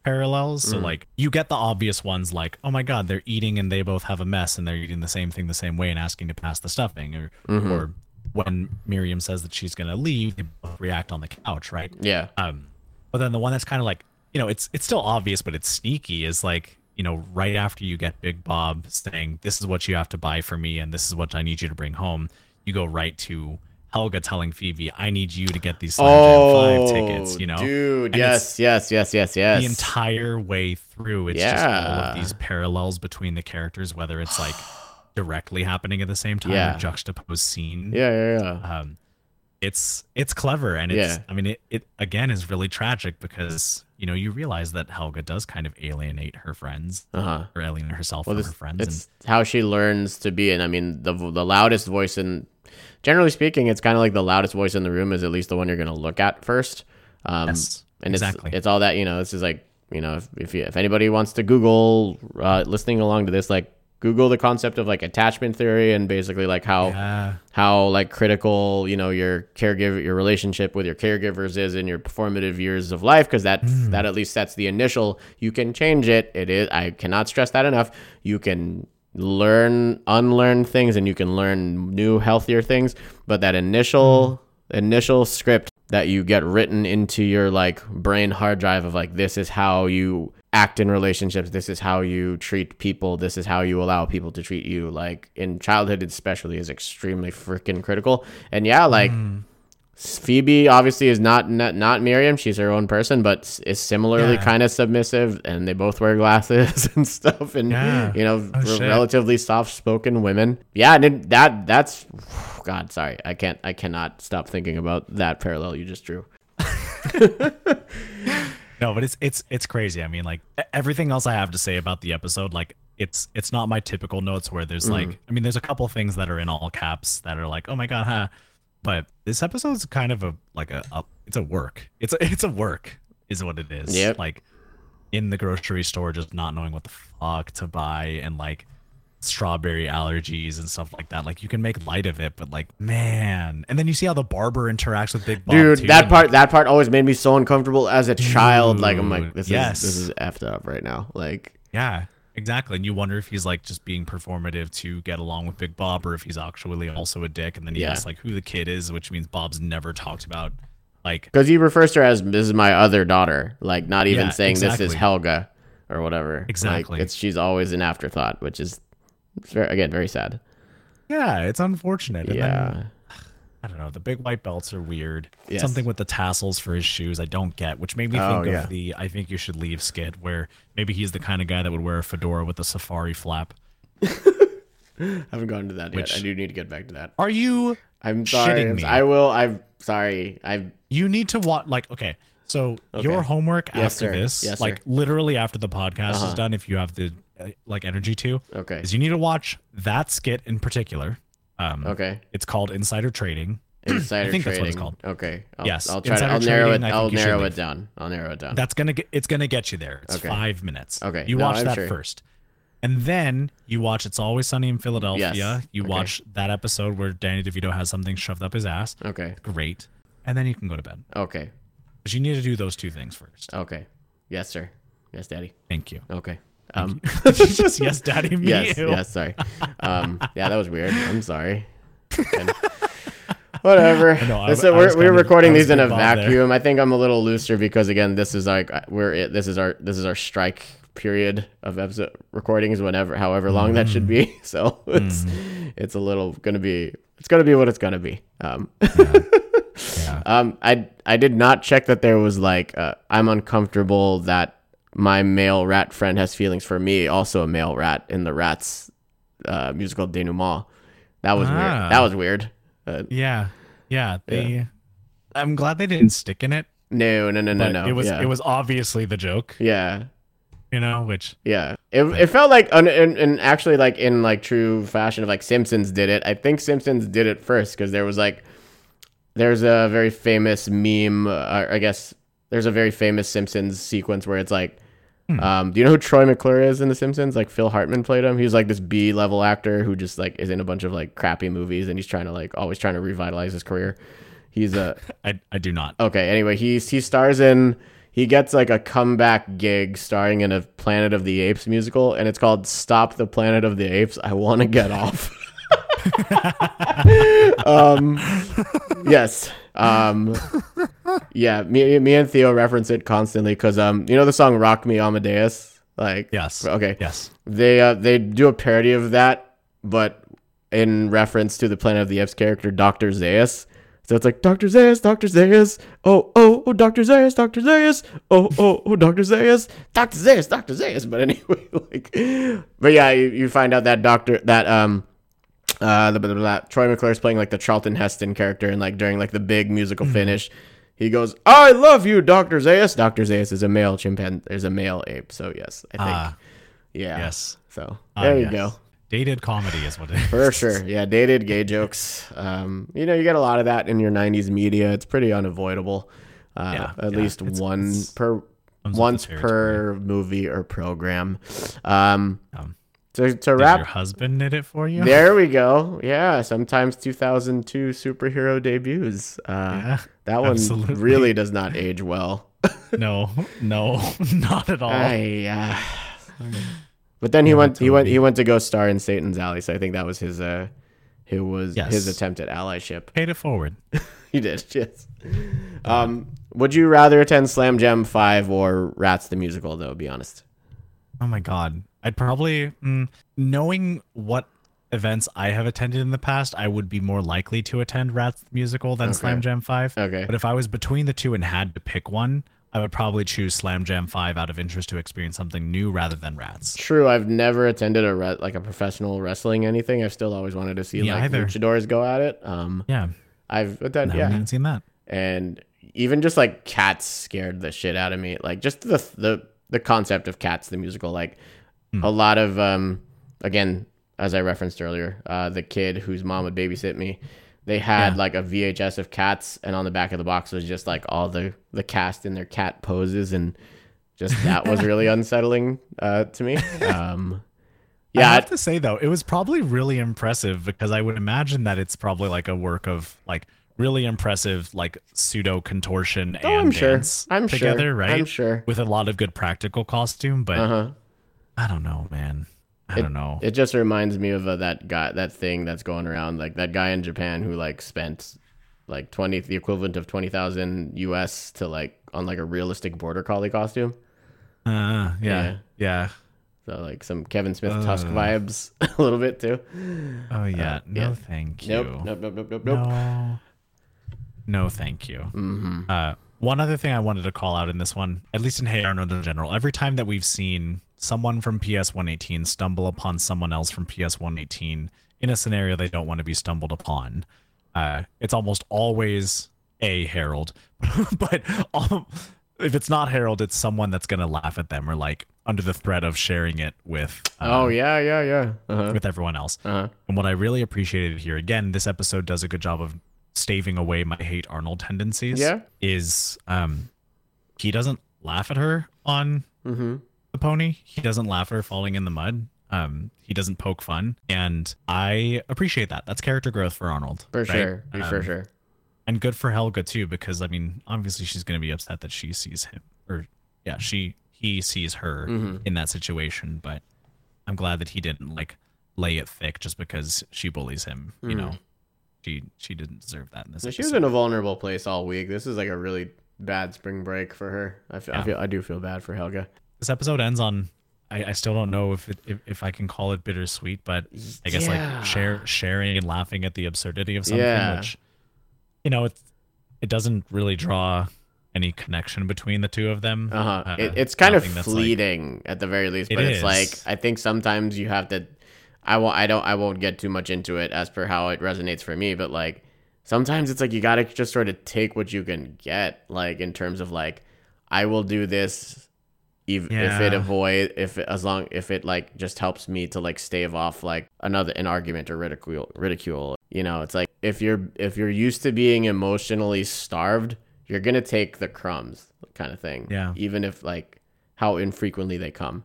parallels. So like you get the obvious ones like, oh my god, they're eating and they both have a mess and they're eating the same thing the same way and asking to pass the stuffing or or when Miriam says that she's gonna leave, they both react on the couch, right? yeah, Um but then the one that's kind of like, you know, it's it's still obvious but it's sneaky is like, you know, right after you get Big Bob saying, This is what you have to buy for me and this is what I need you to bring home, you go right to Helga telling Phoebe, I need you to get these Slam Jam 5 tickets, you know? Oh, dude, And yes, yes, yes, yes, yes. the entire way through it's just all of these parallels between the characters whether it's like directly happening at the same time Yeah. or juxtaposed scene yeah, yeah, yeah. um it's it's clever and it's Yeah. i mean it, it again is really tragic because you know you realize that helga does kind of alienate her friends Uh huh. or alienate herself Well, from this, her friends it's how she learns to be, and I mean, the the loudest voice in, generally speaking, it's kind of like the loudest voice in the room is at least the one you're going to look at first. Um, Yes, and exactly. it's it's all that you know. This is like you know, if if, you, if anybody wants to Google uh, listening along to this, like Google the concept of like attachment theory and basically like how yeah how like critical you know your caregiver your relationship with your caregivers is in your performative years of life because that Hmm. that at least sets the initial you can change it it is i cannot stress that enough you can learn unlearn things and you can learn new healthier things but that initial Hmm. initial script that you get written into your like brain hard drive of like this is how you act in relationships this is how you treat people this is how you allow people to treat you like in childhood especially is extremely freaking critical and yeah like hmm. Phoebe obviously is not, not not Miriam. She's her own person, but is similarly Yeah. kind of submissive, and they both wear glasses and stuff, and Yeah. you know, Oh, relatively soft-spoken women. Yeah, and that that's God. Sorry, I can't. I cannot stop thinking about that parallel you just drew. no but it's it's it's crazy i mean like everything else i have to say about the episode like it's it's not my typical notes where there's Mm-hmm. like i mean there's a couple things that are in all caps that are like oh my god huh but this episode's kind of a like a, a it's a work it's a it's a work is what it is Yeah. like in the grocery store just not knowing what the fuck to buy and like strawberry allergies and stuff like that like you can make light of it but like man and then you see how the barber interacts with big Bob Dude, too, that part that part always made me so uncomfortable as a child. Like I'm like, this yes. is this is effed up right now. Like Yeah, exactly. And you wonder if he's like just being performative to get along with Big Bob, or if he's actually also a dick. And then he Yeah. asks like who the kid is, which means Bob's never talked about. Like, because he refers to her as this is my other daughter. Like not even Yeah, saying this is. Helga or whatever. Like, Exactly. it's she's always an afterthought, which is it's very, again very sad. yeah, it's unfortunate. And Yeah. then, I don't know. The big white belts are weird. Yes. Something with the tassels for his shoes I don't get, which made me Oh, think yeah. of the I think you should leave skit where maybe he's the kind of guy that would wear a fedora with a safari flap. I haven't gone to that Which- yet. I do need to get back to that. Are you I'm sorry. I'm- me. I will. I'm sorry. I you need to watch like okay so Okay. your homework Yes, after sir. this Yes, like sir. literally after the podcast Uh-huh. is done if you have the like energy to okay. is you need to watch that skit in particular um Okay. it's called insider trading Insider I think that's what it's called. Okay. I'll, Yes, I'll try to. I'll narrow trading, it. I'll narrow leave. it down. I'll narrow it down. that's gonna get it's gonna get you there it's Okay. five minutes Okay. you No, watch I'm that sure. first and then you watch it's always sunny in philadelphia Yes. you Okay. watch that episode where danny devito has something shoved up his ass okay. great and then you can go to bed Okay. but you need to do those two things first Okay. Yes, sir. Yes, daddy. thank you Okay. Um. just yes daddy me yes. ew. Yes. Sorry. Um. Yeah, that was weird. I'm sorry. And- Whatever. know, I- Listen, I we're, we're recording these in a involved there. vacuum. I think I'm a little looser because again, this is like we're it. This is our this is our strike period of episode recordings. Whenever, however long that should be. Mm. So it's it's a little gonna be it's gonna be what it's gonna be. Um. Yeah. Um, I I did not check that there was like uh, I'm uncomfortable that my male rat friend has feelings for me, also a male rat in the Rats uh, musical denouement. That was Ah. weird. That was weird. Uh, Yeah, yeah. They. I'm glad they didn't stick in it. no, no, no, no, no. it was yeah. it was obviously the joke, yeah, you know. Which yeah. It, it felt like and, and, and actually like in like true fashion of like Simpsons did it. I think Simpsons did it first because there was like there's a very famous meme. Uh, I guess there's a very famous Simpsons sequence where it's like, um, do you know who Troy McClure is in The Simpsons? Like Phil Hartman played him. He's like this B level actor who just like is in a bunch of like crappy movies and he's trying to like always trying to revitalize his career. He's a I I do not. okay. Anyway, he's he stars in. He gets like a comeback gig starring in a Planet of the Apes musical, and it's called "Stop the Planet of the Apes." I want to get off. um, yes. Um, yeah. Me, me and Theo reference it constantly because um, you know the song "Rock Me Amadeus." Like, Yes. Okay. Yes. They uh, they do a parody of that, but in reference to the Planet of the Apes character Doctor Zaius. So it's like Doctor Zaius, Doctor Zaius, oh oh oh Doctor Zaius, Doctor Zaius, oh oh oh Doctor Zaius, Doctor Zaius, Doctor Zaius. But anyway, like, but yeah, you, you find out that Doctor that um uh the, the, the Troy McClure's playing like the Charlton Heston character, and like during like the big musical finish, he goes, "I love you, Doctor Zaius." Doctor Zaius is a male chimpanzee. There's a male ape, so yes, I think Ah, yeah. yes. So Ah, there you yes. go. Dated comedy is what it is. For sure. Yeah, dated gay jokes. Um, you know, you get a lot of that in your 90s media. It's pretty unavoidable. Uh, Yeah, at yeah. least It's- one it's- per once per movie or program. Um, Um, to, to Did your husband knit it for you? there we go. Yeah, sometimes 2002 superhero debuts. Uh, Yeah, that one absolutely. really does not age well. No, no, not at all. I, uh, but then he Yeah, went. He went. He went to go star in Satan's Alley. So I think that was his. Uh, who was Yes. his attempt at allyship. Paid it forward. He did. Yes. Um, would you rather attend Slam Jam Five or Rats the musical? Though, be honest. Oh my god. I'd probably mm, knowing what events I have attended in the past, I would be more likely to attend Rats musical than Slam Jam 5. Okay. But if I was between the two and had to pick one, I would probably choose Slam Jam 5 out of interest to experience something new rather than Rats. True. I've never attended a re- like a professional wrestling anything. I've still always wanted to see like either. luchadors go at it. Um, Yeah. I've attended. I Yeah. I haven't seen that. and even just like cats scared the shit out of me like just the the the concept of cats the musical like a lot of um again as i referenced earlier uh the kid whose mom would babysit me they had Yeah. like a vhs of cats and on the back of the box was just like all the the cast in their cat poses and just that was really unsettling uh to me um I yeah have to say though, it was probably really impressive because I would imagine that it's probably like a work of like really impressive like pseudo contortion Oh, and I'm sure. dance I'm sure. together, right? I'm sure. With a lot of good practical costume, but uh-huh I don't know, man. I don't know. It just reminds me of uh, that guy, that thing that's going around, like that guy in Japan who like spent like twenty, the equivalent of twenty thousand US to like on like a realistic border collie costume. uh, yeah, yeah. So like some Kevin Smith Tusk vibes a little bit too. Oh yeah. no, yeah. thank you. Nope, nope, nope, nope, nope. No. No, thank you. Mm-hmm. Uh, one other thing I wanted to call out in this one, at least in Hey Arnold in general, every time that we've seen someone from PS 118 stumble upon someone else from PS 118 in a scenario they don't want to be stumbled upon, uh, it's almost always a Harold. but um, if it's not Harold, it's someone that's going to laugh at them or like under the threat of sharing it with. Uh, Oh yeah, yeah, yeah. Uh-huh. with everyone else. Uh-huh. And what I really appreciated here, again, this episode does a good job of staving away my hate Arnold tendencies. Yeah. Is um he doesn't laugh at her on Mm-hmm. The pony. He doesn't laugh at her falling in the mud. Um, he doesn't poke fun. And I appreciate that. That's character growth for Arnold. For right? sure, for Um, sure. And good for Helga too, because I mean, obviously she's gonna be upset that she sees him or yeah, she he sees her Mm-hmm. in that situation, but I'm glad that he didn't like lay it thick just because she bullies him. You know, she she didn't deserve that in this. She was in a vulnerable place all week. This is like a really bad spring break for her. I feel, I, feel I do feel bad for Helga. This episode ends on. I, I still don't know if, it, if if I can call it bittersweet, but I guess Yeah. like share sharing and laughing at the absurdity of something, Yeah. which you know it it doesn't really draw any connection between the two of them. Uh-huh. Uh, it, it's kind of that's, like- fleeting at the very least, It but it's is. like I think sometimes you have to. I won't. I don't. I won't get too much into it as per how it resonates for me, but like sometimes it's like you gotta just sort of take what you can get, like in terms of like I will do this, if, if it avoid if it, as long if it like just helps me to like stave off like another an argument or ridicule ridicule. You know, it's like if you're if you're used to being emotionally starved, you're gonna take the crumbs kind of thing. Yeah. Even if like how infrequently they come.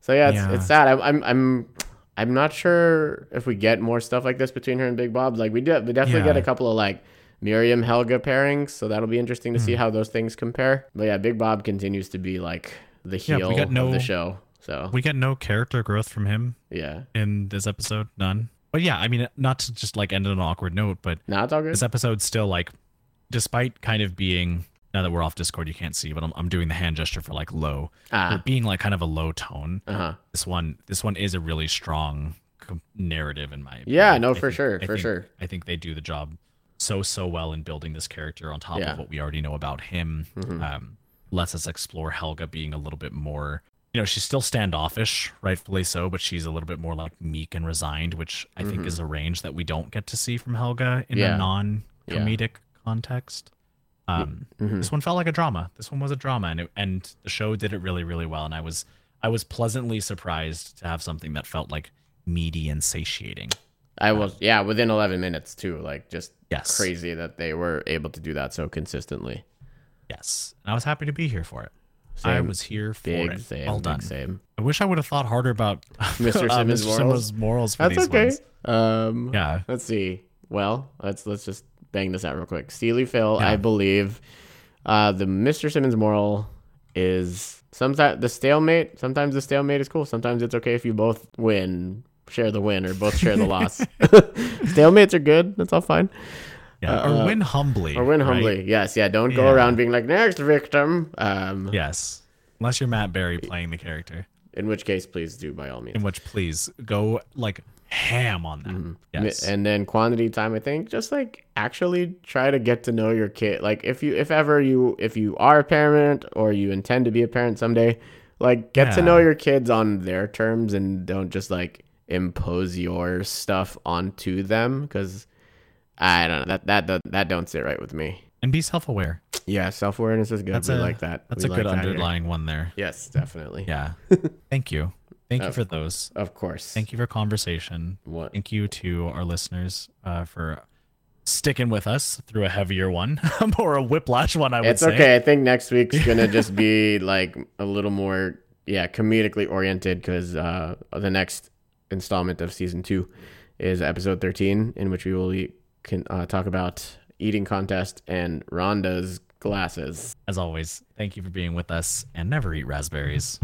So yeah, it's Yeah. it's sad. I'm I'm I'm I'm not sure if we get more stuff like this between her and Big Bob. Like we do we definitely get a couple of like Miriam Helga pairings, so that'll be interesting to see Hmm. how those things compare. But yeah, Big Bob continues to be like the Yeah, we heel got of no- the show. So We got no character growth from him yeah, in this episode, none. But yeah, I mean, not to just like end on an awkward note, but all good. this episode's still like, despite kind of being now that we're off Discord, you can't see, but I'm, I'm doing the hand gesture for like low, Ah. being like kind of a low tone. Uh huh. This one, this one is a really strong narrative in my opinion. Yeah, no, I for think- sure, I for think- sure. I think they do the job so so well in building this character on top Yeah. of what we already know about him. Mm-hmm. Um, lets us explore Helga being a little bit more. You know, she's still standoffish, rightfully so, but she's a little bit more like meek and resigned, which I think is a range that we don't get to see from Helga in Mm-hmm. Yeah. a non-comedic context. Um, Mm-hmm. This one felt like a drama. This one was a drama, and it, and the show did it really, really well. And I was I was pleasantly surprised to have something that felt like meaty and satiating. I was yeah within 11 minutes too. Like just Yes. crazy that they were able to do that so consistently. Yes, and I was happy to be here for it. I was here for Big it. same. well big done. Same. I wish I would have thought harder about Mr. uh, Simmons' Mr. morals? Simmons' morals for That's these okay. ones. Um, Yeah. Let's see. Well, let's let's just bang this out real quick. Steely Phil, Yeah. I believe, uh, the Mr. Simmons moral is sometimes the stalemate. Sometimes the stalemate is cool. Sometimes it's okay if you both win, share the win, or both share the loss. Stalemates are good. That's all fine. Yeah, Uh, or win humbly. Or win right? humbly. Yes. Yeah. Don't go Yeah. around being like next victim. Um, Yes, unless you're Matt Berry playing the character, In which case, please do by all means. in which please go like ham on that. Mi- Yes, And then quantity time, I think, just like actually try to get to know your kid. Like if you, if ever you, if you are a parent or you intend to be a parent someday, like get to know your kids on their terms and don't just like impose your stuff onto them because I don't know that that that, that don't sit right with me. and be self-aware. Yeah, self awareness is good. That's we a like that. That's We a good like that here. underlying one there. Yes, definitely. Yeah. Thank you. Thank you for those. Of course. Thank you for conversation. What? Thank you to our listeners uh, for sticking with us through a heavier one or a whiplash one. I would It's say. okay. I think next week's gonna just be like a little more, yeah, comedically oriented because uh, the next installment of season two is episode thirteen, in which we will e- can uh, talk about eating contest and Rhonda's glasses. As always, thank you for being with us and never eat raspberries.